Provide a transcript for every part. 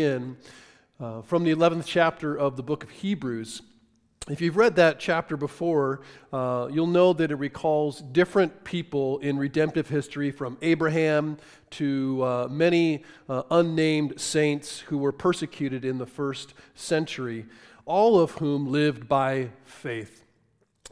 in uh, from the 11th chapter of the book of Hebrews. If you've read that chapter before, uh, you'll know that it recalls different people in redemptive history, from Abraham to uh, many uh, unnamed saints who were persecuted in the first century, all of whom lived by faith.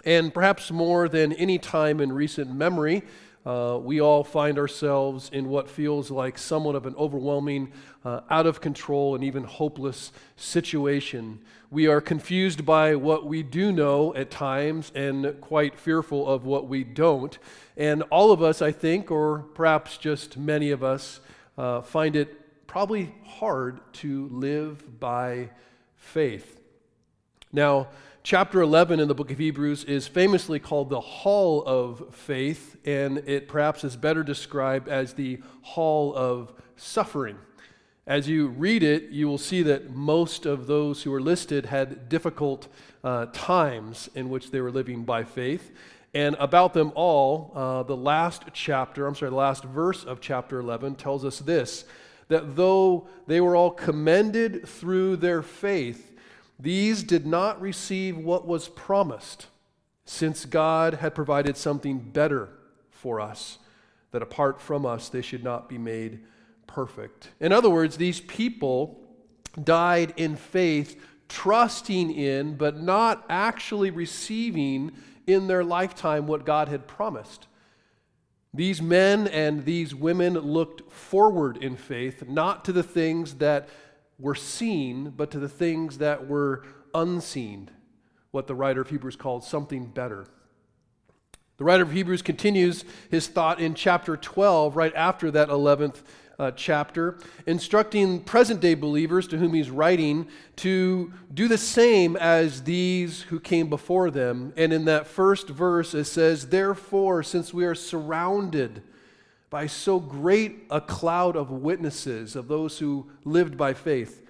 And perhaps more than any time in recent memory, uh, we all find ourselves in what feels like somewhat of an overwhelming, uh, out of control, and even hopeless situation. We are confused by what we do know at times and quite fearful of what we don't. And all of us, I think, or perhaps just many of us, uh, find it probably hard to live by faith. Now, chapter 11 in the book of Hebrews is famously called the Hall of Faith, and it perhaps is better described as the Hall of Suffering. As you read it, you will see that most of those who are listed had difficult uh, times in which they were living by faith. And about them all, uh, the last chapter, I'm sorry, the last verse of chapter 11 tells us this that though they were all commended through their faith, these did not receive what was promised, since God had provided something better for us, that apart from us they should not be made perfect. In other words, these people died in faith, trusting in, but not actually receiving in their lifetime what God had promised. These men and these women looked forward in faith, not to the things that were seen, but to the things that were unseen, what the writer of Hebrews called something better. The writer of Hebrews continues his thought in chapter 12, right after that 11th uh, chapter, instructing present day believers to whom he's writing to do the same as these who came before them. And in that first verse, it says, Therefore, since we are surrounded by so great a cloud of witnesses of those who lived by faith.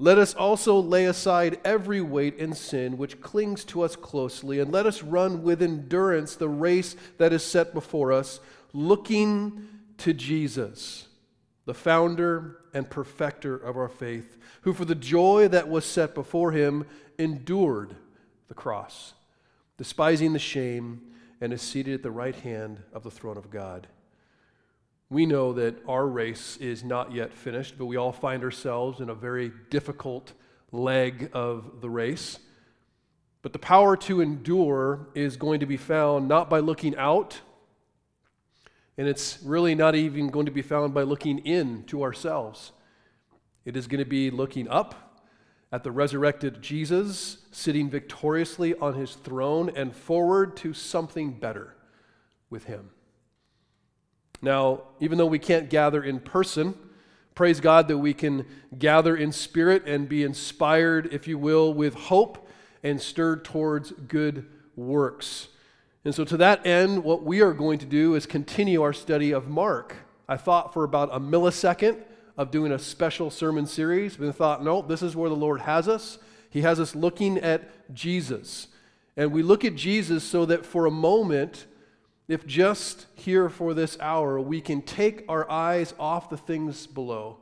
Let us also lay aside every weight and sin which clings to us closely, and let us run with endurance the race that is set before us, looking to Jesus, the founder and perfecter of our faith, who for the joy that was set before him endured the cross, despising the shame, and is seated at the right hand of the throne of God. We know that our race is not yet finished, but we all find ourselves in a very difficult leg of the race. But the power to endure is going to be found not by looking out, and it's really not even going to be found by looking in to ourselves. It is going to be looking up at the resurrected Jesus sitting victoriously on his throne and forward to something better with him. Now, even though we can't gather in person, praise God that we can gather in spirit and be inspired, if you will, with hope and stirred towards good works. And so, to that end, what we are going to do is continue our study of Mark. I thought for about a millisecond of doing a special sermon series, but I thought, no, this is where the Lord has us. He has us looking at Jesus. And we look at Jesus so that for a moment, if just here for this hour we can take our eyes off the things below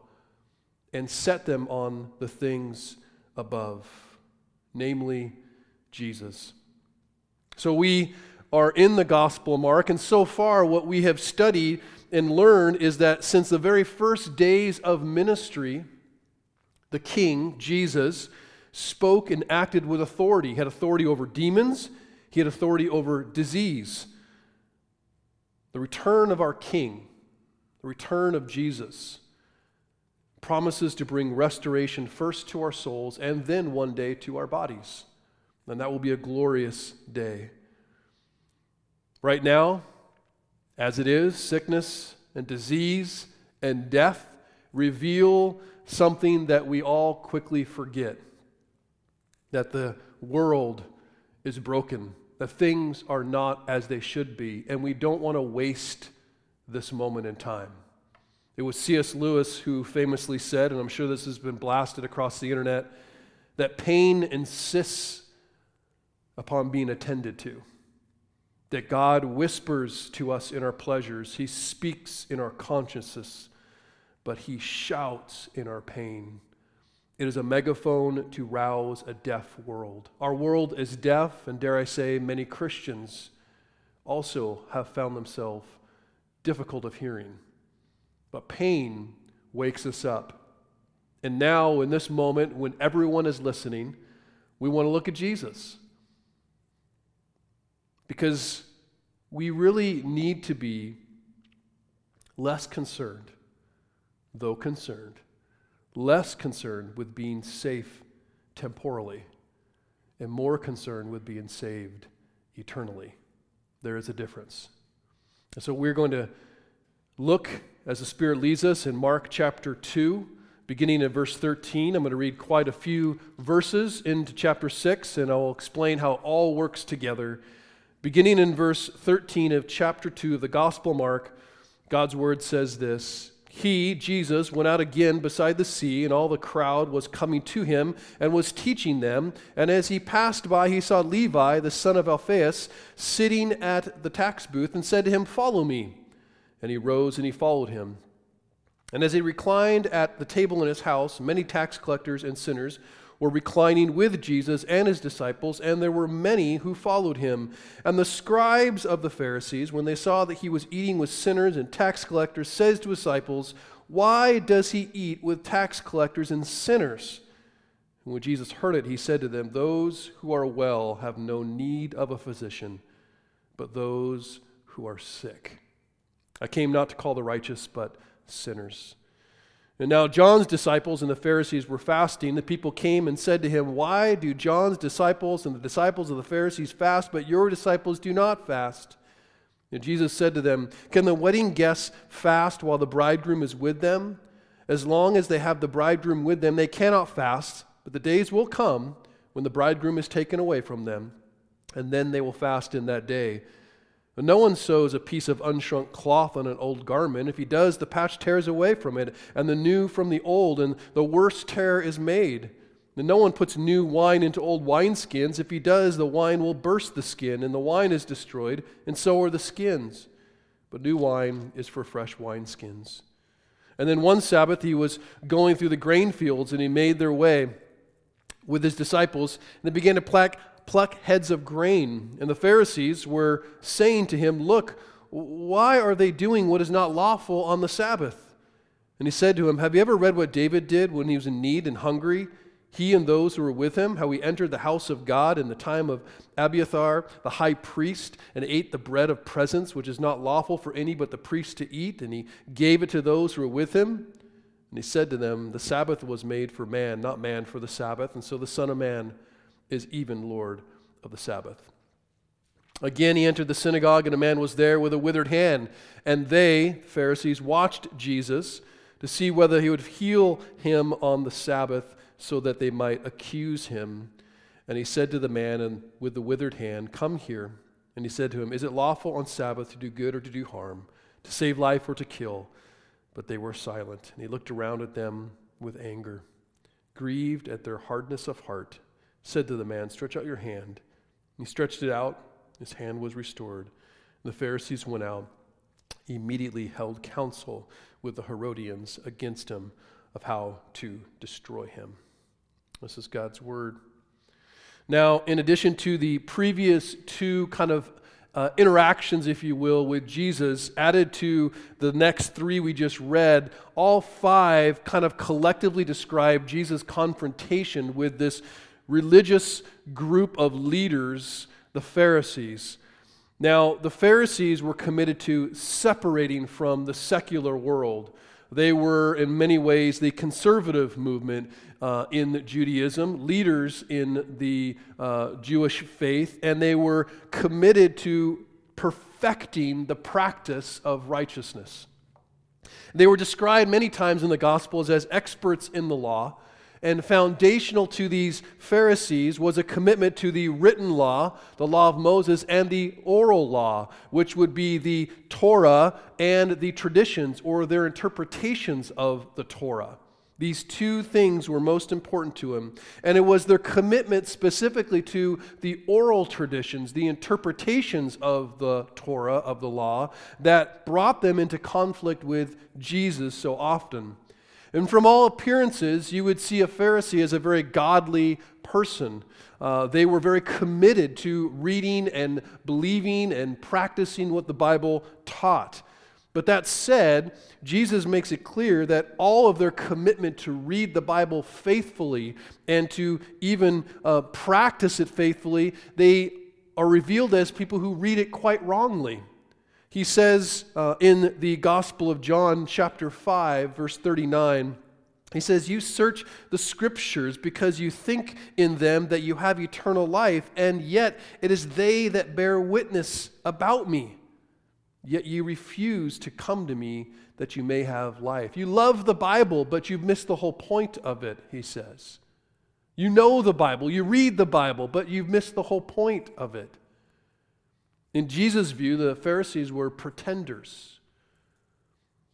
and set them on the things above, namely Jesus. So we are in the Gospel of Mark, and so far what we have studied and learned is that since the very first days of ministry, the King, Jesus, spoke and acted with authority. He had authority over demons, he had authority over disease. The return of our King, the return of Jesus, promises to bring restoration first to our souls and then one day to our bodies. And that will be a glorious day. Right now, as it is, sickness and disease and death reveal something that we all quickly forget that the world is broken that things are not as they should be, and we don't want to waste this moment in time. It was C.S. Lewis who famously said, and I'm sure this has been blasted across the internet, that pain insists upon being attended to. That God whispers to us in our pleasures, He speaks in our consciences, but He shouts in our pain. It is a megaphone to rouse a deaf world. Our world is deaf, and dare I say, many Christians also have found themselves difficult of hearing. But pain wakes us up. And now, in this moment, when everyone is listening, we want to look at Jesus. Because we really need to be less concerned, though concerned, less concerned with being safe temporally, and more concerned with being saved eternally. There is a difference. And so we're going to look as the Spirit leads us in Mark chapter 2, beginning in verse 13. I'm going to read quite a few verses into chapter 6, and I'll explain how all works together. Beginning in verse 13 of chapter 2 of the Gospel Mark, God's word says this He, Jesus, went out again beside the sea, and all the crowd was coming to him and was teaching them. And as he passed by, he saw Levi, the son of Alphaeus, sitting at the tax booth, and said to him, Follow me. And he rose and he followed him. And as he reclined at the table in his house, many tax collectors and sinners were reclining with Jesus and his disciples, and there were many who followed him. And the scribes of the Pharisees, when they saw that he was eating with sinners and tax collectors, says to his disciples, Why does he eat with tax collectors and sinners? And when Jesus heard it, he said to them, Those who are well have no need of a physician, but those who are sick. I came not to call the righteous, but sinners. And now John's disciples and the Pharisees were fasting. The people came and said to him, Why do John's disciples and the disciples of the Pharisees fast, but your disciples do not fast? And Jesus said to them, Can the wedding guests fast while the bridegroom is with them? As long as they have the bridegroom with them, they cannot fast, but the days will come when the bridegroom is taken away from them, and then they will fast in that day. But no one sews a piece of unshrunk cloth on an old garment. If he does, the patch tears away from it, and the new from the old, and the worse tear is made. And no one puts new wine into old wineskins. If he does, the wine will burst the skin, and the wine is destroyed, and so are the skins. But new wine is for fresh wineskins. And then one Sabbath, he was going through the grain fields, and he made their way with his disciples, and they began to pluck pluck heads of grain. And the Pharisees were saying to him, Look, why are they doing what is not lawful on the Sabbath? And he said to him, Have you ever read what David did when he was in need and hungry? He and those who were with him, how he entered the house of God in the time of Abiathar, the high priest, and ate the bread of presence, which is not lawful for any but the priest to eat, and he gave it to those who were with him. And he said to them, The Sabbath was made for man, not man for the Sabbath, and so the Son of Man is even Lord of the Sabbath. Again, he entered the synagogue, and a man was there with a withered hand. And they, Pharisees, watched Jesus to see whether he would heal him on the Sabbath so that they might accuse him. And he said to the man and with the withered hand, Come here. And he said to him, Is it lawful on Sabbath to do good or to do harm, to save life or to kill? But they were silent. And he looked around at them with anger, grieved at their hardness of heart said to the man, Stretch out your hand. He stretched it out, his hand was restored. The Pharisees went out, immediately held counsel with the Herodians against him of how to destroy him. This is God's word. Now, in addition to the previous two kind of uh, interactions, if you will, with Jesus, added to the next three we just read, all five kind of collectively describe Jesus' confrontation with this religious group of leaders, the Pharisees. Now, the Pharisees were committed to separating from the secular world. They were, in many ways, the conservative movement uh, in Judaism, leaders in the uh, Jewish faith, and they were committed to perfecting the practice of righteousness. They were described many times in the Gospels as experts in the law. And foundational to these Pharisees was a commitment to the written law, the law of Moses, and the oral law, which would be the Torah and the traditions or their interpretations of the Torah. These two things were most important to him. And it was their commitment specifically to the oral traditions, the interpretations of the Torah, of the law, that brought them into conflict with Jesus so often. And from all appearances, you would see a Pharisee as a very godly person. Uh, they were very committed to reading and believing and practicing what the Bible taught. But that said, Jesus makes it clear that all of their commitment to read the Bible faithfully and to even uh, practice it faithfully, they are revealed as people who read it quite wrongly. He says uh, in the Gospel of John, chapter 5, verse 39, he says, You search the scriptures because you think in them that you have eternal life, and yet it is they that bear witness about me. Yet you refuse to come to me that you may have life. You love the Bible, but you've missed the whole point of it, he says. You know the Bible, you read the Bible, but you've missed the whole point of it. In Jesus' view, the Pharisees were pretenders.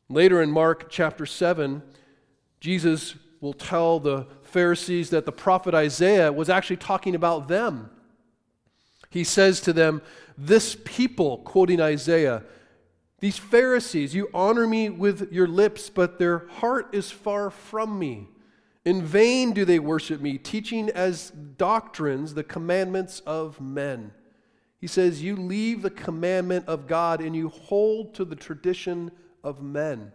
Later in Mark chapter 7, Jesus will tell the Pharisees that the prophet Isaiah was actually talking about them. He says to them, This people, quoting Isaiah, these Pharisees, you honor me with your lips, but their heart is far from me. In vain do they worship me, teaching as doctrines the commandments of men. He says, You leave the commandment of God and you hold to the tradition of men.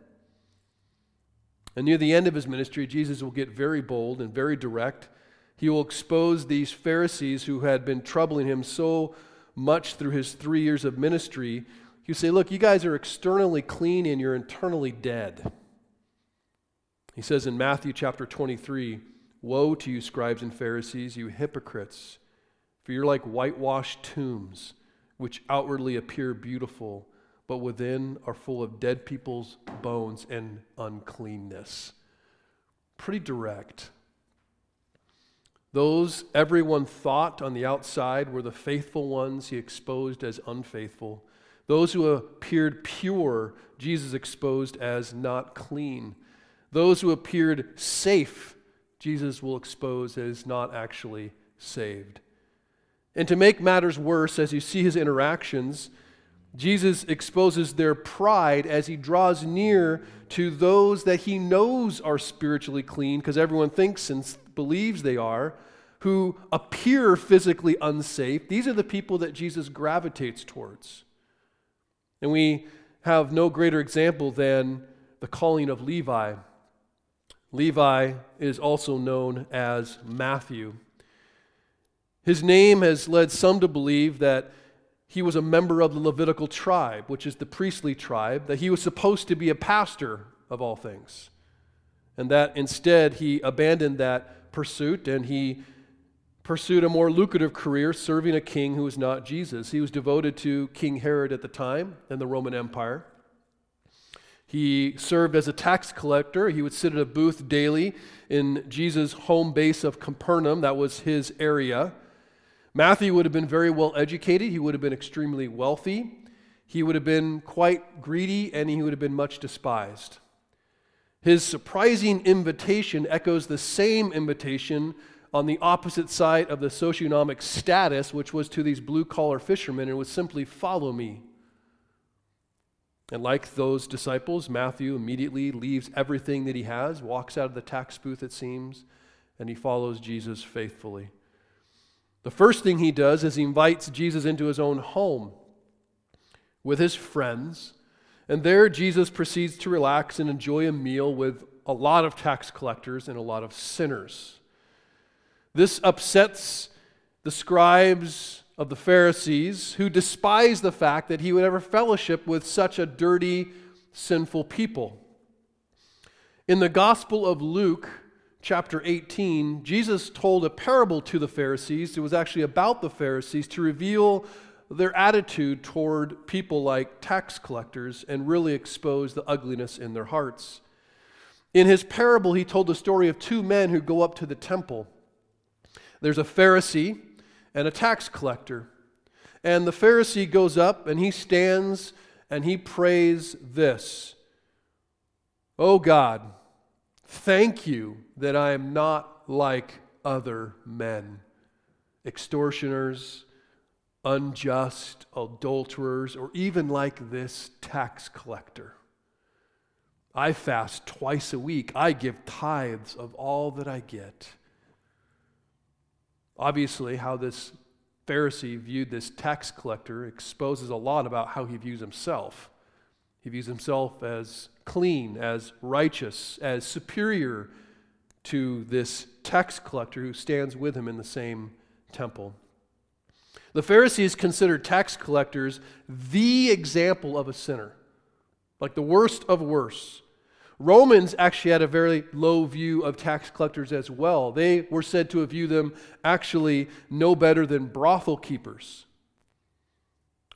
And near the end of his ministry, Jesus will get very bold and very direct. He will expose these Pharisees who had been troubling him so much through his three years of ministry you say, Look, you guys are externally clean and you're internally dead. He says in Matthew chapter 23 Woe to you, scribes and Pharisees, you hypocrites, for you're like whitewashed tombs, which outwardly appear beautiful, but within are full of dead people's bones and uncleanness. Pretty direct. Those everyone thought on the outside were the faithful ones he exposed as unfaithful. Those who appeared pure, Jesus exposed as not clean. Those who appeared safe, Jesus will expose as not actually saved. And to make matters worse, as you see his interactions, Jesus exposes their pride as he draws near to those that he knows are spiritually clean, because everyone thinks and believes they are, who appear physically unsafe. These are the people that Jesus gravitates towards. And we have no greater example than the calling of Levi. Levi is also known as Matthew. His name has led some to believe that he was a member of the Levitical tribe, which is the priestly tribe, that he was supposed to be a pastor of all things, and that instead he abandoned that pursuit and he pursued a more lucrative career serving a king who was not Jesus. He was devoted to King Herod at the time and the Roman Empire. He served as a tax collector. He would sit at a booth daily in Jesus' home base of Capernaum. That was his area. Matthew would have been very well educated. He would have been extremely wealthy. He would have been quite greedy and he would have been much despised. His surprising invitation echoes the same invitation on the opposite side of the socioeconomic status, which was to these blue collar fishermen, and was simply follow me. And like those disciples, Matthew immediately leaves everything that he has, walks out of the tax booth, it seems, and he follows Jesus faithfully. The first thing he does is he invites Jesus into his own home with his friends. And there, Jesus proceeds to relax and enjoy a meal with a lot of tax collectors and a lot of sinners. This upsets the scribes of the Pharisees who despise the fact that he would ever fellowship with such a dirty, sinful people. In the Gospel of Luke, chapter 18, Jesus told a parable to the Pharisees. It was actually about the Pharisees to reveal their attitude toward people like tax collectors and really expose the ugliness in their hearts. In his parable, he told the story of two men who go up to the temple. There's a Pharisee and a tax collector. And the Pharisee goes up and he stands and he prays this Oh God, thank you that I am not like other men, extortioners, unjust, adulterers, or even like this tax collector. I fast twice a week. I give tithes of all that I get. Obviously, how this Pharisee viewed this tax collector exposes a lot about how he views himself. He views himself as clean, as righteous, as superior to this tax collector who stands with him in the same temple. The Pharisees considered tax collectors the example of a sinner, like the worst of worse. Romans actually had a very low view of tax collectors as well. They were said to view them actually no better than brothel keepers.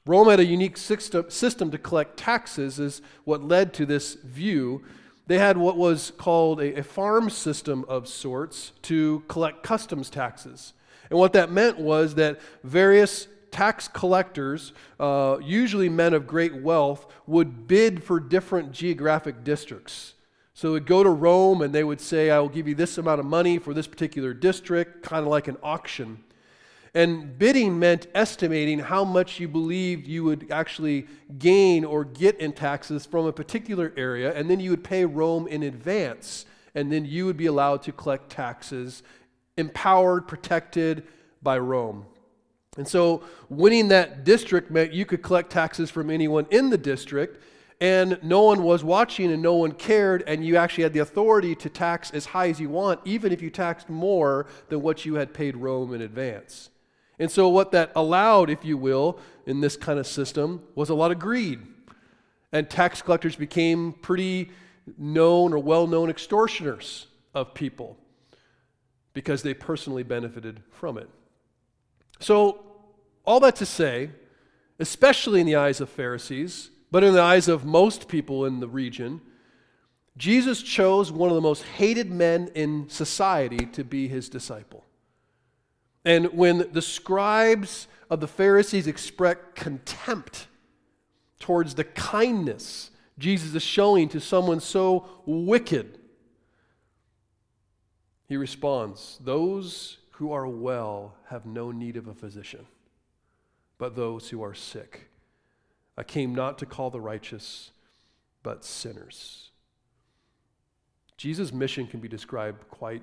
Rome had a unique system to collect taxes, is what led to this view. They had what was called a, a farm system of sorts to collect customs taxes. And what that meant was that various tax collectors, uh, usually men of great wealth, would bid for different geographic districts. So they would go to Rome and they would say, I will give you this amount of money for this particular district, kind of like an auction. And bidding meant estimating how much you believed you would actually gain or get in taxes from a particular area, and then you would pay Rome in advance, and then you would be allowed to collect taxes, empowered, protected by Rome. And so, winning that district meant you could collect taxes from anyone in the district, and no one was watching and no one cared, and you actually had the authority to tax as high as you want, even if you taxed more than what you had paid Rome in advance. And so, what that allowed, if you will, in this kind of system was a lot of greed. And tax collectors became pretty known or well known extortioners of people because they personally benefited from it. So, all that to say, especially in the eyes of Pharisees, but in the eyes of most people in the region, Jesus chose one of the most hated men in society to be his disciple. And when the scribes of the Pharisees express contempt towards the kindness Jesus is showing to someone so wicked, he responds, Those who are well have no need of a physician, but those who are sick. I came not to call the righteous, but sinners. Jesus' mission can be described quite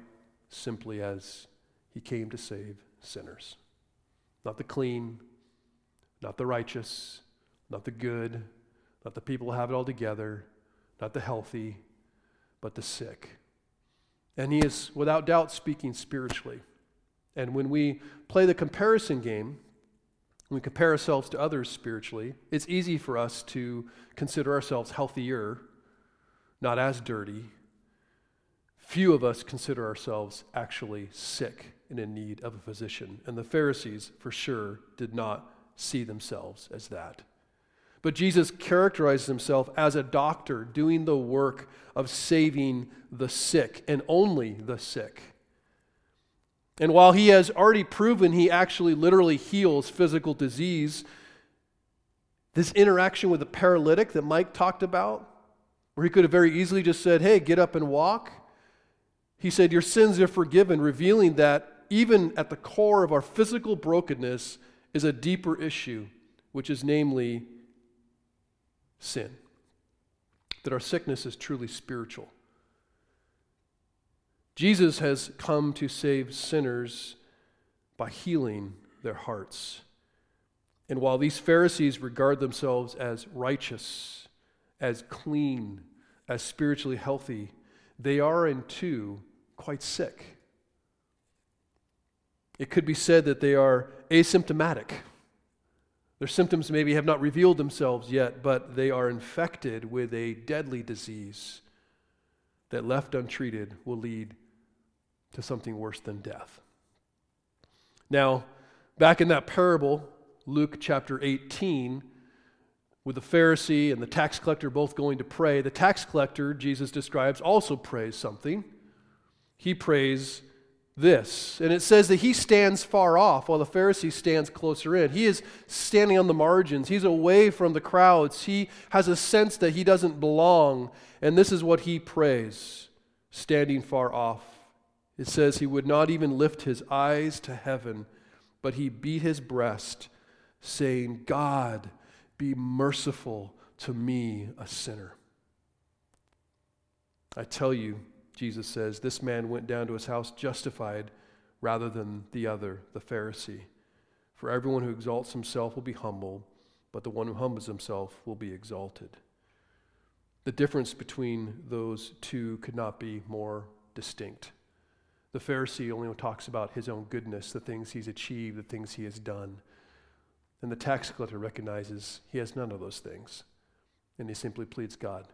simply as he came to save sinners. Not the clean, not the righteous, not the good, not the people who have it all together, not the healthy, but the sick. And he is without doubt speaking spiritually. And when we play the comparison game, when we compare ourselves to others spiritually, it's easy for us to consider ourselves healthier, not as dirty. Few of us consider ourselves actually sick and in need of a physician. And the Pharisees, for sure, did not see themselves as that. But Jesus characterizes himself as a doctor doing the work of saving the sick and only the sick. And while he has already proven he actually literally heals physical disease, this interaction with the paralytic that Mike talked about, where he could have very easily just said, Hey, get up and walk. He said, Your sins are forgiven, revealing that even at the core of our physical brokenness is a deeper issue, which is namely sin. That our sickness is truly spiritual. Jesus has come to save sinners by healing their hearts. And while these Pharisees regard themselves as righteous, as clean, as spiritually healthy, they are in two quite sick. It could be said that they are asymptomatic. Their symptoms maybe have not revealed themselves yet, but they are infected with a deadly disease that, left untreated, will lead to something worse than death. Now, back in that parable, Luke chapter 18, with the Pharisee and the tax collector both going to pray, the tax collector, Jesus describes, also prays something. He prays, this. And it says that he stands far off while the Pharisee stands closer in. He is standing on the margins, he's away from the crowds. He has a sense that he doesn't belong. And this is what he prays, standing far off. It says he would not even lift his eyes to heaven, but he beat his breast, saying, God, be merciful to me, a sinner. I tell you, Jesus says, this man went down to his house justified rather than the other, the Pharisee. For everyone who exalts himself will be humbled, but the one who humbles himself will be exalted. The difference between those two could not be more distinct. The Pharisee only talks about his own goodness, the things he's achieved, the things he has done. And the tax collector recognizes he has none of those things, and he simply pleads God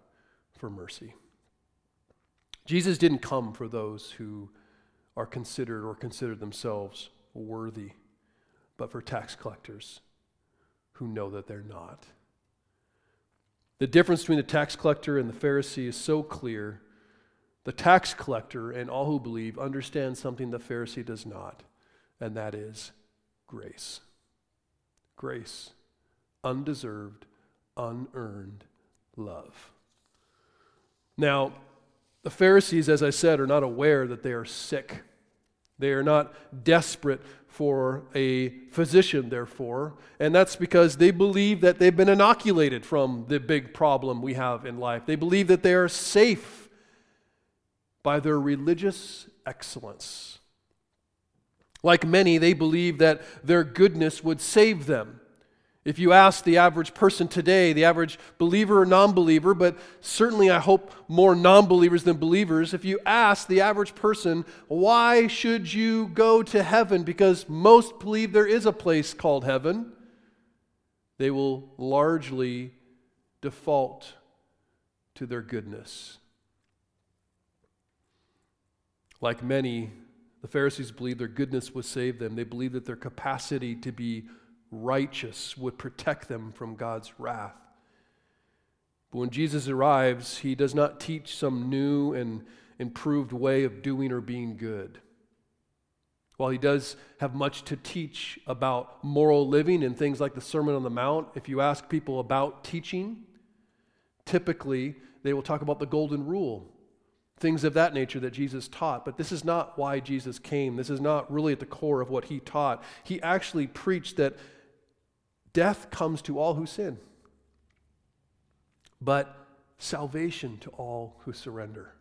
for mercy. Jesus didn't come for those who are considered or consider themselves worthy, but for tax collectors who know that they're not. The difference between the tax collector and the Pharisee is so clear. The tax collector and all who believe understand something the Pharisee does not, and that is grace. Grace. Undeserved, unearned love. Now, the Pharisees, as I said, are not aware that they are sick. They are not desperate for a physician, therefore, and that's because they believe that they've been inoculated from the big problem we have in life. They believe that they are safe by their religious excellence. Like many, they believe that their goodness would save them. If you ask the average person today, the average believer or non believer, but certainly I hope more non believers than believers, if you ask the average person, why should you go to heaven? Because most believe there is a place called heaven, they will largely default to their goodness. Like many, the Pharisees believed their goodness would save them. They believed that their capacity to be righteous would protect them from God's wrath. But when Jesus arrives, he does not teach some new and improved way of doing or being good. While he does have much to teach about moral living and things like the Sermon on the Mount, if you ask people about teaching, typically they will talk about the Golden Rule, things of that nature that Jesus taught. But this is not why Jesus came. This is not really at the core of what he taught. He actually preached that Death comes to all who sin, but salvation to all who surrender.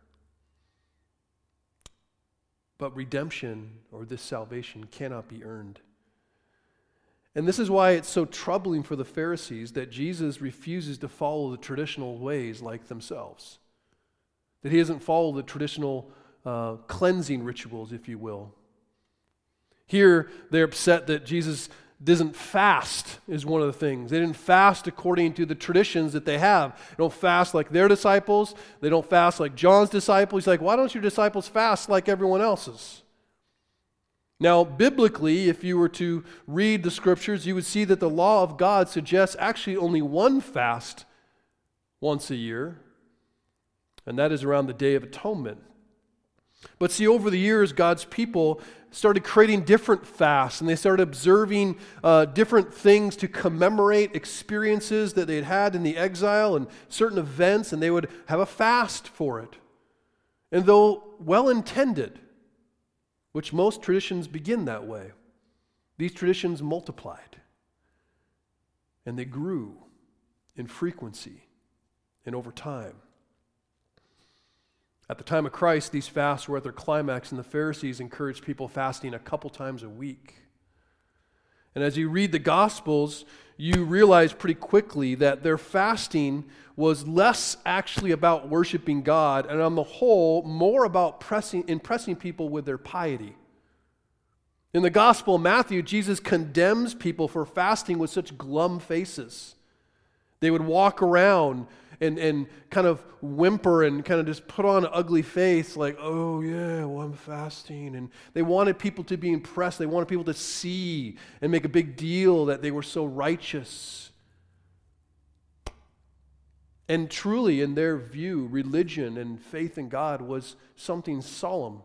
But redemption or this salvation cannot be earned. And this is why it's so troubling for the Pharisees that Jesus refuses to follow the traditional ways like themselves. That he doesn't follow the traditional uh, cleansing rituals, if you will. Here, they're upset that Jesus doesn't fast is one of the things. They didn't fast according to the traditions that they have. They don't fast like their disciples. They don't fast like John's disciples. He's like, why don't your disciples fast like everyone else's? Now, biblically, if you were to read the scriptures, you would see that the law of God suggests actually only one fast once a year, and that is around the Day of Atonement. But see, over the years, God's people started creating different fasts and they started observing uh, different things to commemorate experiences that they'd had in the exile and certain events, and they would have a fast for it. And though well intended, which most traditions begin that way, these traditions multiplied and they grew in frequency and over time. At the time of Christ, these fasts were at their climax, and the Pharisees encouraged people fasting a couple times a week. And as you read the Gospels, you realize pretty quickly that their fasting was less actually about worshiping God, and on the whole, more about pressing, impressing people with their piety. In the Gospel of Matthew, Jesus condemns people for fasting with such glum faces. They would walk around and, and kind of whimper and kind of just put on an ugly face, like, oh, yeah, well, I'm fasting. And they wanted people to be impressed. They wanted people to see and make a big deal that they were so righteous. And truly, in their view, religion and faith in God was something solemn.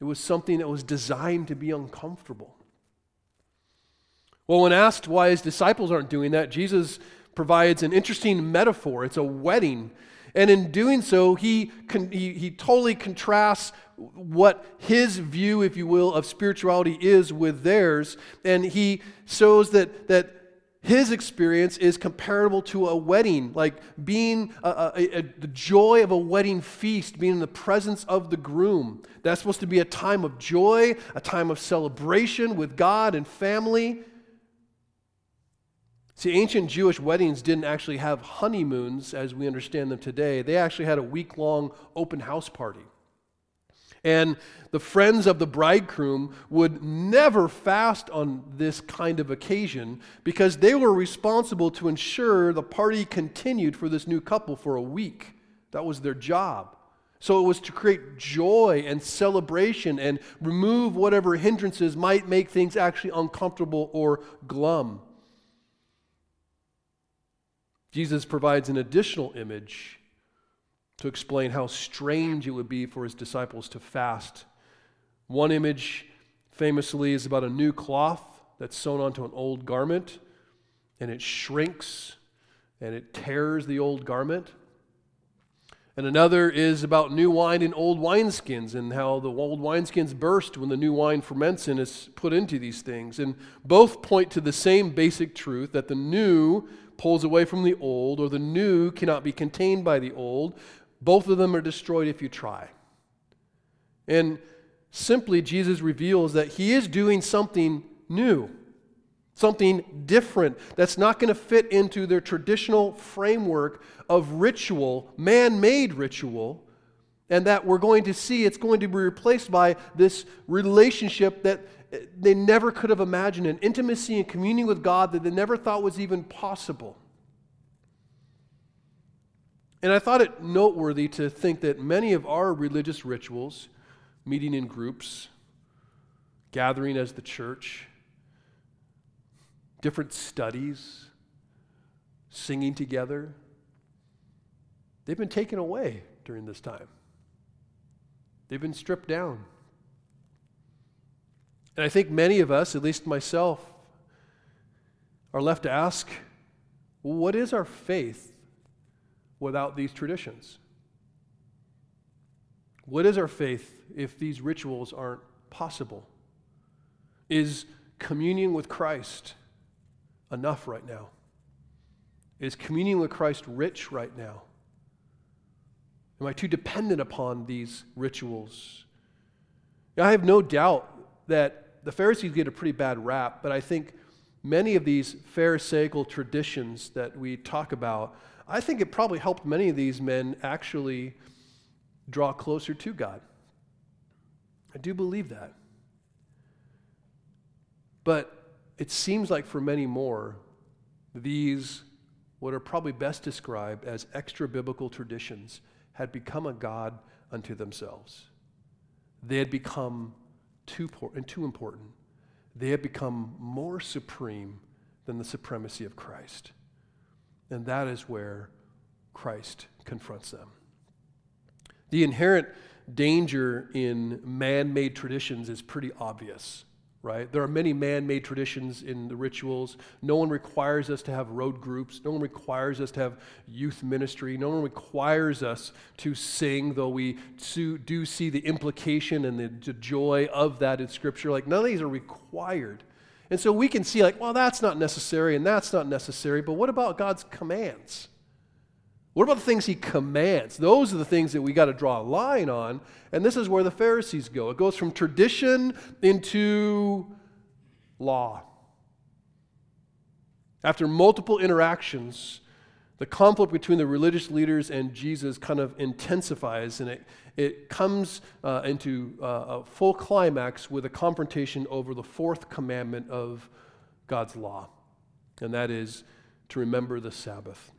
It was something that was designed to be uncomfortable. Well, when asked why his disciples aren't doing that, Jesus provides an interesting metaphor. It's a wedding. And in doing so, he, con- he, he totally contrasts what his view, if you will, of spirituality is with theirs. And he shows that, that his experience is comparable to a wedding, like being a, a, a, the joy of a wedding feast, being in the presence of the groom. That's supposed to be a time of joy, a time of celebration with God and family. See, ancient Jewish weddings didn't actually have honeymoons as we understand them today. They actually had a week long open house party. And the friends of the bridegroom would never fast on this kind of occasion because they were responsible to ensure the party continued for this new couple for a week. That was their job. So it was to create joy and celebration and remove whatever hindrances might make things actually uncomfortable or glum. Jesus provides an additional image to explain how strange it would be for his disciples to fast. One image, famously, is about a new cloth that's sewn onto an old garment, and it shrinks and it tears the old garment. And another is about new wine in old wineskins and how the old wineskins burst when the new wine ferments and is put into these things. And both point to the same basic truth that the new pulls away from the old, or the new cannot be contained by the old, both of them are destroyed if you try. And simply, Jesus reveals that he is doing something new, something different that's not going to fit into their traditional framework of ritual, man made ritual, and that we're going to see it's going to be replaced by this relationship that eh, they never could have imagined, an intimacy and communion with God that they never thought was even possible. And I thought it noteworthy to think that many of our religious rituals, meeting in groups, gathering as the church, different studies, singing together, they've been taken away during this time. They've been stripped down. And I think many of us, at least myself, are left to ask what is our faith without these traditions? What is our faith if these rituals aren't possible? Is communion with Christ enough right now? Is communion with Christ rich right now? Am I too dependent upon these rituals? I have no doubt that the Pharisees get a pretty bad rap, but I think many of these Pharisaical traditions that we talk about I think it probably helped many of these men actually draw closer to God. I do believe that. But it seems like for many more, these, what are probably best described as extra biblical traditions, had become a God unto themselves. They had become too, and too important. They had become more supreme than the supremacy of Christ. And that is where Christ confronts them. The inherent danger in man made traditions is pretty obvious, right? There are many man made traditions in the rituals. No one requires us to have road groups. No one requires us to have youth ministry. No one requires us to sing, though we do see the implication and the joy of that in Scripture. Like, none of these are required. And so we can see, like, well, that's not necessary and that's not necessary, but what about God's commands? What about the things he commands? Those are the things that we got to draw a line on. And this is where the Pharisees go. It goes from tradition into law. After multiple interactions, the conflict between the religious leaders and Jesus kind of intensifies and it, it comes uh, into uh, a full climax with a confrontation over the fourth commandment of God's law, and that is to remember the Sabbath.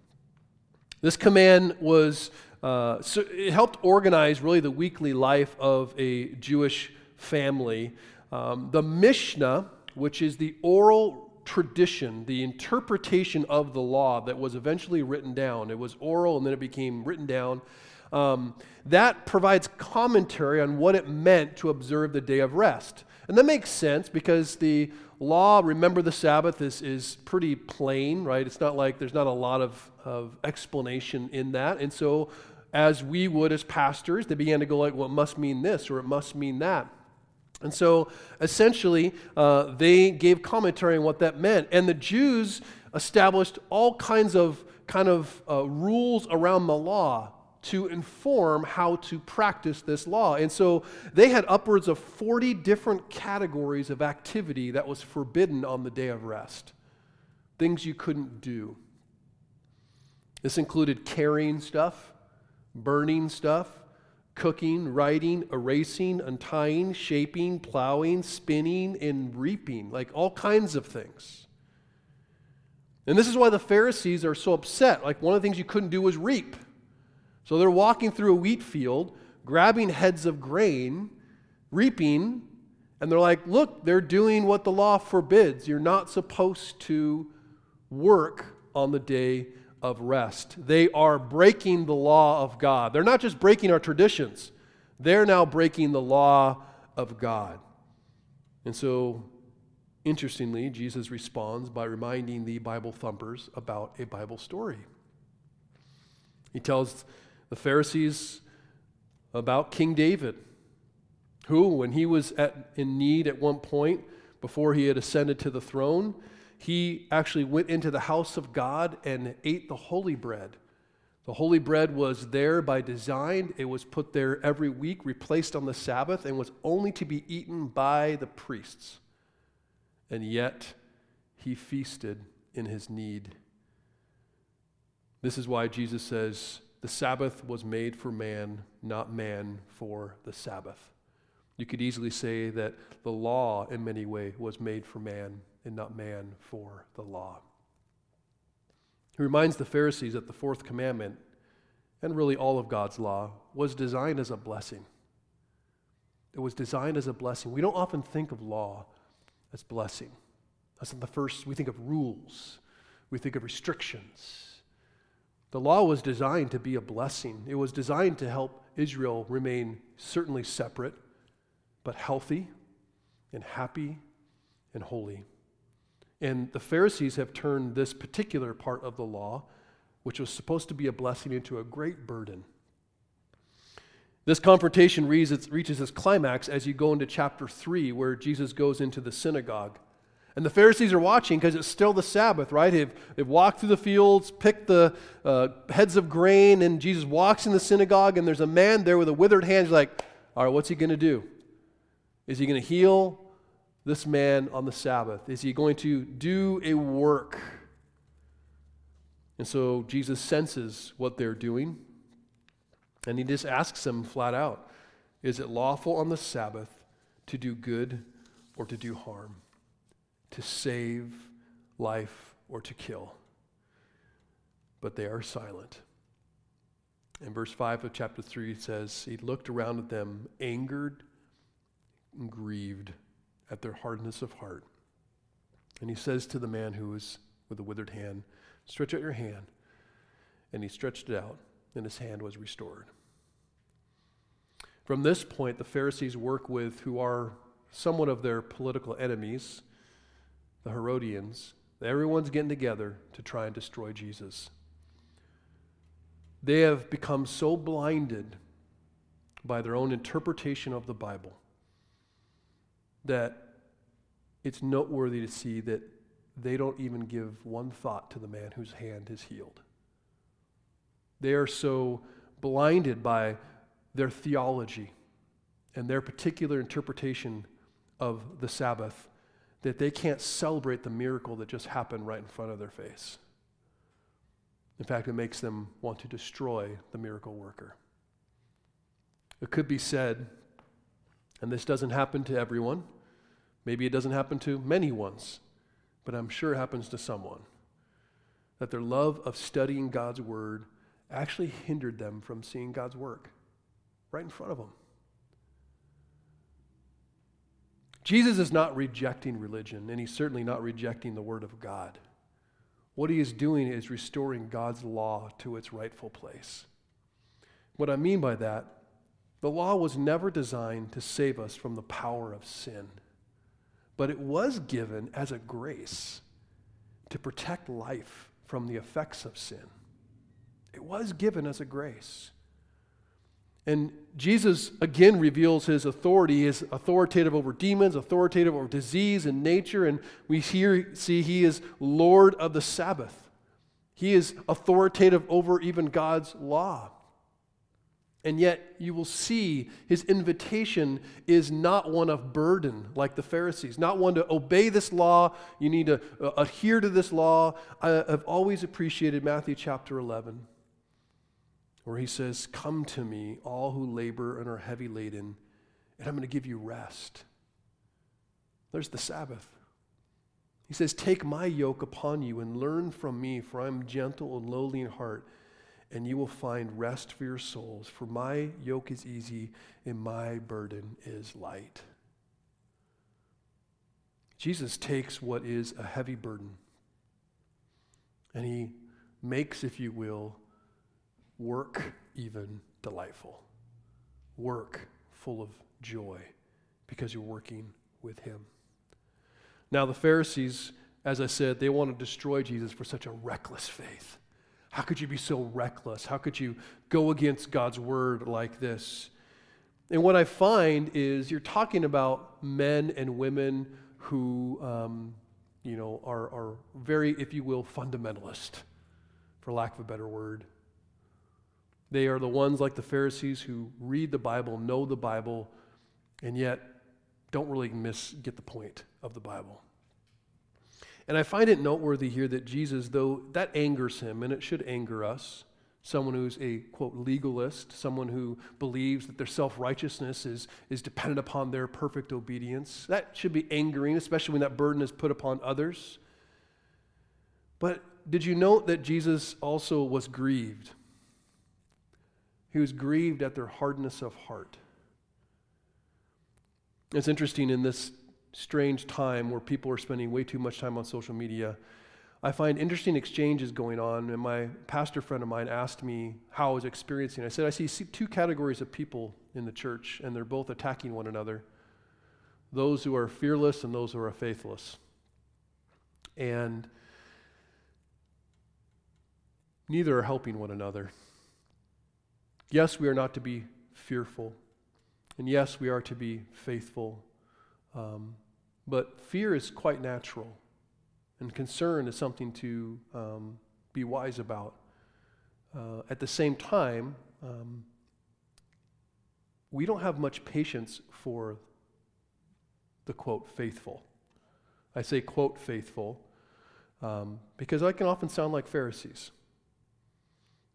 This command was, uh, so it helped organize really the weekly life of a Jewish family. Um, the Mishnah, which is the oral tradition, the interpretation of the law that was eventually written down. It was oral and then it became written down. Um, that provides commentary on what it meant to observe the day of rest. And that makes sense because the law, remember the Sabbath, is, is pretty plain, right? It's not like there's not a lot of, of explanation in that. And so, as we would as pastors, they began to go like, well, it must mean this or it must mean that. And so essentially, uh, they gave commentary on what that meant. And the Jews established all kinds of kind of uh, rules around the law to inform how to practice this law. And so they had upwards of 40 different categories of activity that was forbidden on the day of rest, things you couldn't do. This included carrying stuff, burning stuff, cooking, writing, erasing, untying, shaping, plowing, spinning, and reaping, like all kinds of things. And this is why the Pharisees are so upset. Like one of the things you couldn't do was reap. So they're walking through a wheat field, grabbing heads of grain, reaping, and they're like, look, they're doing what the law forbids. You're not supposed to work on the day of rest. They are breaking the law of God. They're not just breaking our traditions, they're now breaking the law of God. And so, interestingly, Jesus responds by reminding the Bible thumpers about a Bible story. He tells the Pharisees about King David, who, when he was at, in need at one point, before he had ascended to the throne, he actually went into the house of God and ate the holy bread. The holy bread was there by design. It was put there every week, replaced on the Sabbath, and was only to be eaten by the priests. And yet, he feasted in his need. This is why Jesus says, The Sabbath was made for man, not man for the Sabbath. You could easily say that the law, in many ways, was made for man, and not man for the law. He reminds the Pharisees that the fourth commandment, and really all of God's law, was designed as a blessing. It was designed as a blessing. We don't often think of law as blessing. That's the first, we think of rules, we think of restrictions. The law was designed to be a blessing. It was designed to help Israel remain certainly separate, but healthy and happy and holy. And the Pharisees have turned this particular part of the law, which was supposed to be a blessing, into a great burden. This confrontation reaches its climax as you go into chapter 3, where Jesus goes into the synagogue. And the Pharisees are watching because it's still the Sabbath, right? They've, they've walked through the fields, picked the uh, heads of grain, and Jesus walks in the synagogue, and there's a man there with a withered hand. He's like, All right, what's he going to do? Is he going to heal? this man on the Sabbath? Is he going to do a work? And so Jesus senses what they're doing, and he just asks them flat out Is it lawful on the Sabbath to do good or to do harm? To save life or to kill? But they are silent. In verse 5 of chapter 3, it says, He looked around at them, angered and grieved at their hardness of heart. And he says to the man who was with the withered hand, Stretch out your hand. And he stretched it out, and his hand was restored. From this point, the Pharisees work with who are somewhat of their political enemies, the Herodians. Everyone's getting together to try and destroy Jesus. They have become so blinded by their own interpretation of the Bible that it's noteworthy to see that they don't even give one thought to the man whose hand is healed. They are so blinded by their theology and their particular interpretation of the Sabbath that they can't celebrate the miracle that just happened right in front of their face. In fact, it makes them want to destroy the miracle worker. It could be said, and this doesn't happen to everyone, Maybe it doesn't happen to many ones, but I'm sure it happens to someone. That their love of studying God's word actually hindered them from seeing God's work right in front of them. Jesus is not rejecting religion, and he's certainly not rejecting the word of God. What he is doing is restoring God's law to its rightful place. What I mean by that, the law was never designed to save us from the power of sin but it was given as a grace to protect life from the effects of sin. It was given as a grace. And Jesus again reveals his authority. He is authoritative over demons, authoritative over disease and nature. And we here see he is Lord of the Sabbath. He is authoritative over even God's law. And yet, you will see his invitation is not one of burden like the Pharisees, not one to obey this law. You need to uh, adhere to this law. I have always appreciated Matthew chapter 11, where he says, Come to me, all who labor and are heavy laden, and I'm going to give you rest. There's the Sabbath. He says, Take my yoke upon you and learn from me, for I'm gentle and lowly in heart and you will find rest for your souls. For my yoke is easy and my burden is light. Jesus takes what is a heavy burden and he makes, if you will, work even delightful, work full of joy because you're working with him. Now, the Pharisees, as I said, they want to destroy Jesus for such a reckless faith. How could you be so reckless? How could you go against God's word like this? And what I find is you're talking about men and women who, um, you know, are, are very, if you will, fundamentalist, for lack of a better word. They are the ones like the Pharisees who read the Bible, know the Bible, and yet don't really miss, get the point of the Bible. And I find it noteworthy here that Jesus, though that angers him, and it should anger us, someone who's a, quote, legalist, someone who believes that their self righteousness is, is dependent upon their perfect obedience, that should be angering, especially when that burden is put upon others. But did you note that Jesus also was grieved? He was grieved at their hardness of heart. It's interesting in this strange time where people are spending way too much time on social media, I find interesting exchanges going on. And my pastor friend of mine asked me how I was experiencing. I said, I see two categories of people in the church, and they're both attacking one another those who are fearless and those who are faithless. And neither are helping one another. Yes, we are not to be fearful. And yes, we are to be faithful. Um, but fear is quite natural, and concern is something to um, be wise about. Uh, at the same time, um, we don't have much patience for the quote faithful. I say quote faithful um, because I can often sound like Pharisees,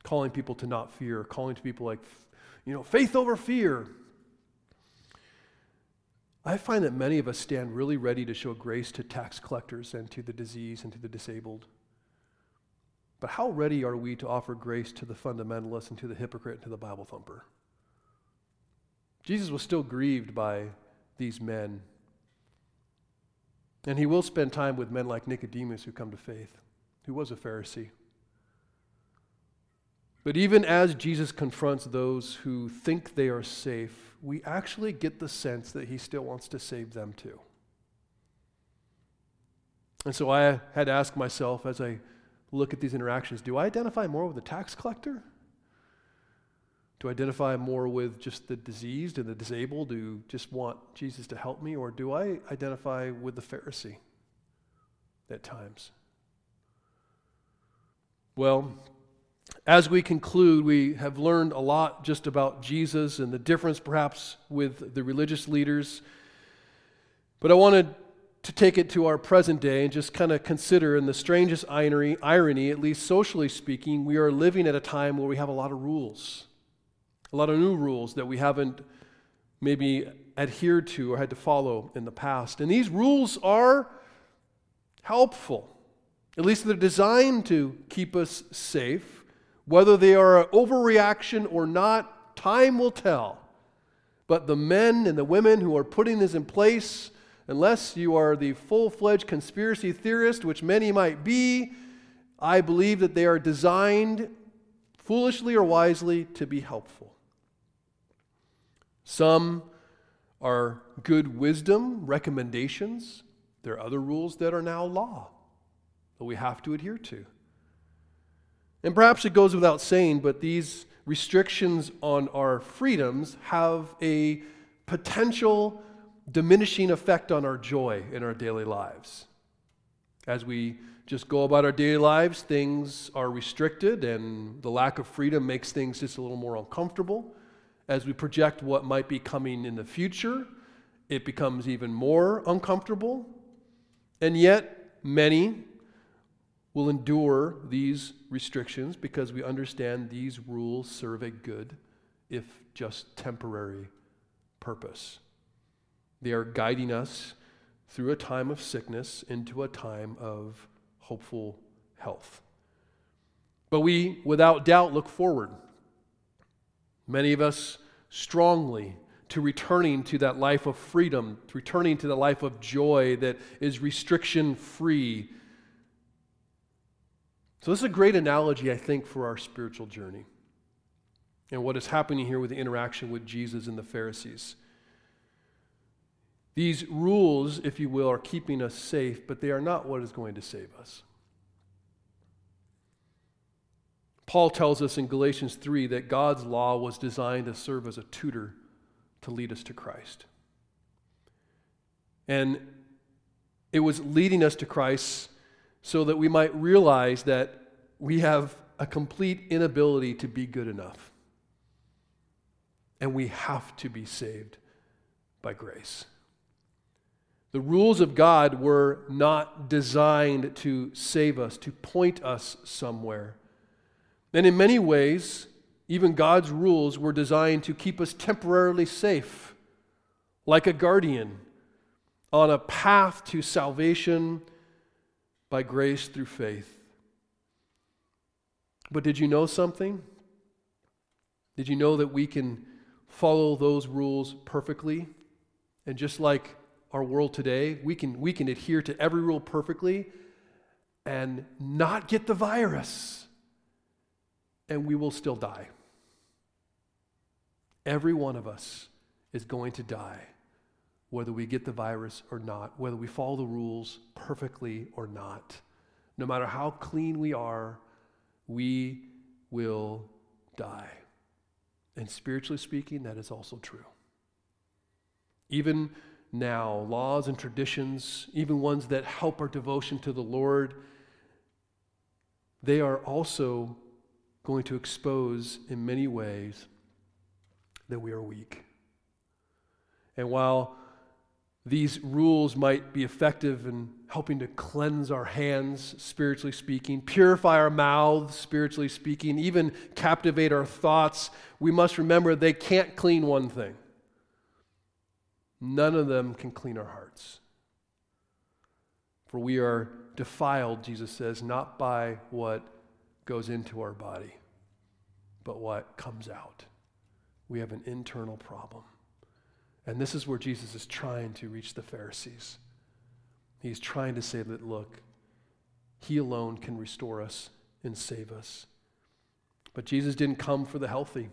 calling people to not fear, calling to people like, you know, faith over fear. I find that many of us stand really ready to show grace to tax collectors and to the disease and to the disabled. But how ready are we to offer grace to the fundamentalist and to the hypocrite and to the Bible thumper? Jesus was still grieved by these men. And he will spend time with men like Nicodemus who come to faith, who was a Pharisee. But even as Jesus confronts those who think they are safe, we actually get the sense that he still wants to save them too. And so I had to ask myself as I look at these interactions do I identify more with the tax collector? Do I identify more with just the diseased and the disabled who just want Jesus to help me? Or do I identify with the Pharisee at times? Well, as we conclude, we have learned a lot just about Jesus and the difference perhaps with the religious leaders. But I wanted to take it to our present day and just kind of consider, in the strangest irony, irony, at least socially speaking, we are living at a time where we have a lot of rules, a lot of new rules that we haven't maybe adhered to or had to follow in the past. And these rules are helpful. At least they're designed to keep us safe. Whether they are an overreaction or not, time will tell. But the men and the women who are putting this in place, unless you are the full fledged conspiracy theorist, which many might be, I believe that they are designed, foolishly or wisely, to be helpful. Some are good wisdom, recommendations. There are other rules that are now law that we have to adhere to. And perhaps it goes without saying, but these restrictions on our freedoms have a potential diminishing effect on our joy in our daily lives. As we just go about our daily lives, things are restricted, and the lack of freedom makes things just a little more uncomfortable. As we project what might be coming in the future, it becomes even more uncomfortable. And yet, many will endure these restrictions because we understand these rules serve a good, if just temporary, purpose. They are guiding us through a time of sickness into a time of hopeful health. But we, without doubt, look forward. Many of us strongly to returning to that life of freedom, returning to the life of joy that is restriction free. So, this is a great analogy, I think, for our spiritual journey and what is happening here with the interaction with Jesus and the Pharisees. These rules, if you will, are keeping us safe, but they are not what is going to save us. Paul tells us in Galatians 3 that God's law was designed to serve as a tutor to lead us to Christ. And it was leading us to Christ so that we might realize that we have a complete inability to be good enough. And we have to be saved by grace. The rules of God were not designed to save us, to point us somewhere. And in many ways, even God's rules were designed to keep us temporarily safe, like a guardian on a path to salvation by grace through faith. But did you know something? Did you know that we can follow those rules perfectly? And just like our world today, we can, we can adhere to every rule perfectly and not get the virus, and we will still die. Every one of us is going to die, whether we get the virus or not, whether we follow the rules perfectly or not. No matter how clean we are, we will die. And spiritually speaking, that is also true. Even now, laws and traditions, even ones that help our devotion to the Lord, they are also going to expose in many ways that we are weak. And while these rules might be effective in helping to cleanse our hands, spiritually speaking, purify our mouths, spiritually speaking, even captivate our thoughts, we must remember they can't clean one thing None of them can clean our hearts. For we are defiled, Jesus says, not by what goes into our body, but what comes out. We have an internal problem. And this is where Jesus is trying to reach the Pharisees. He's trying to say that, look, He alone can restore us and save us. But Jesus didn't come for the healthy.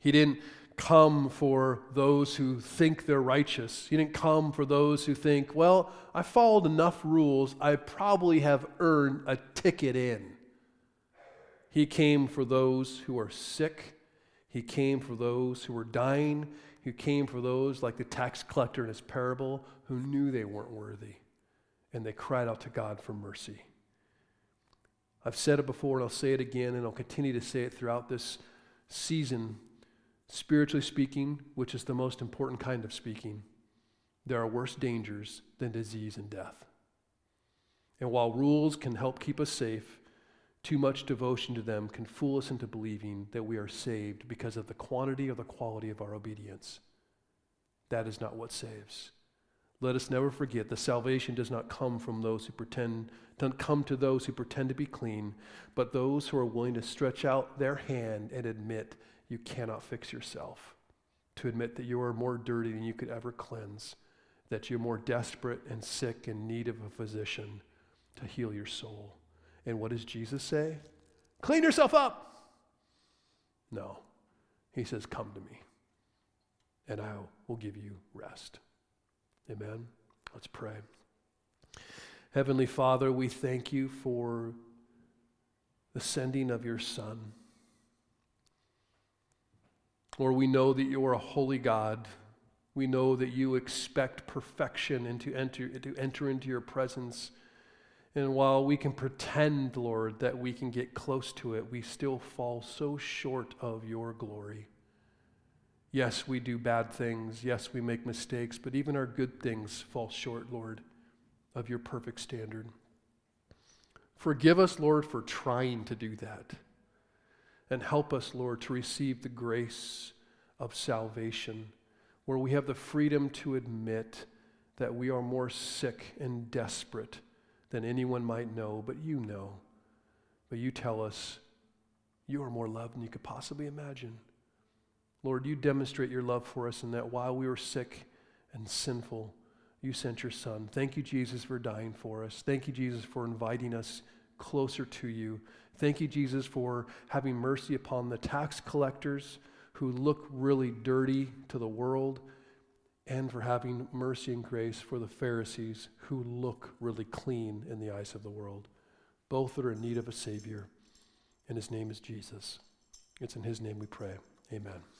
He didn't come for those who think they're righteous. He didn't come for those who think, well, I followed enough rules, I probably have earned a ticket in. He came for those who are sick. He came for those who are dying. He came for those, like the tax collector in his parable, who knew they weren't worthy. And they cried out to God for mercy. I've said it before and I'll say it again, and I'll continue to say it throughout this season Spiritually speaking, which is the most important kind of speaking, there are worse dangers than disease and death. And while rules can help keep us safe, too much devotion to them can fool us into believing that we are saved because of the quantity or the quality of our obedience. That is not what saves. Let us never forget that salvation does not come from those who pretend, doesn't come to those who pretend to be clean, but those who are willing to stretch out their hand and admit you cannot fix yourself, to admit that you are more dirty than you could ever cleanse, that you're more desperate and sick and need of a physician to heal your soul. And what does Jesus say? Clean yourself up. No. He says, Come to me, and I will give you rest. Amen. Let's pray. Heavenly Father, we thank you for the sending of your Son. Lord, we know that you are a holy God. We know that you expect perfection and to enter, to enter into your presence. And while we can pretend, Lord, that we can get close to it, we still fall so short of your glory. Yes, we do bad things. Yes, we make mistakes, but even our good things fall short, Lord, of your perfect standard. Forgive us, Lord, for trying to do that. And help us, Lord, to receive the grace of salvation, where we have the freedom to admit that we are more sick and desperate than anyone might know, but you know. But you tell us you are more loved than you could possibly imagine. Lord, you demonstrate your love for us in that while we were sick and sinful, you sent your Son. Thank you, Jesus, for dying for us. Thank you, Jesus, for inviting us closer to you. Thank you, Jesus, for having mercy upon the tax collectors who look really dirty to the world, and for having mercy and grace for the Pharisees who look really clean in the eyes of the world. Both are in need of a Savior, and His name is Jesus. It's in His name we pray. Amen.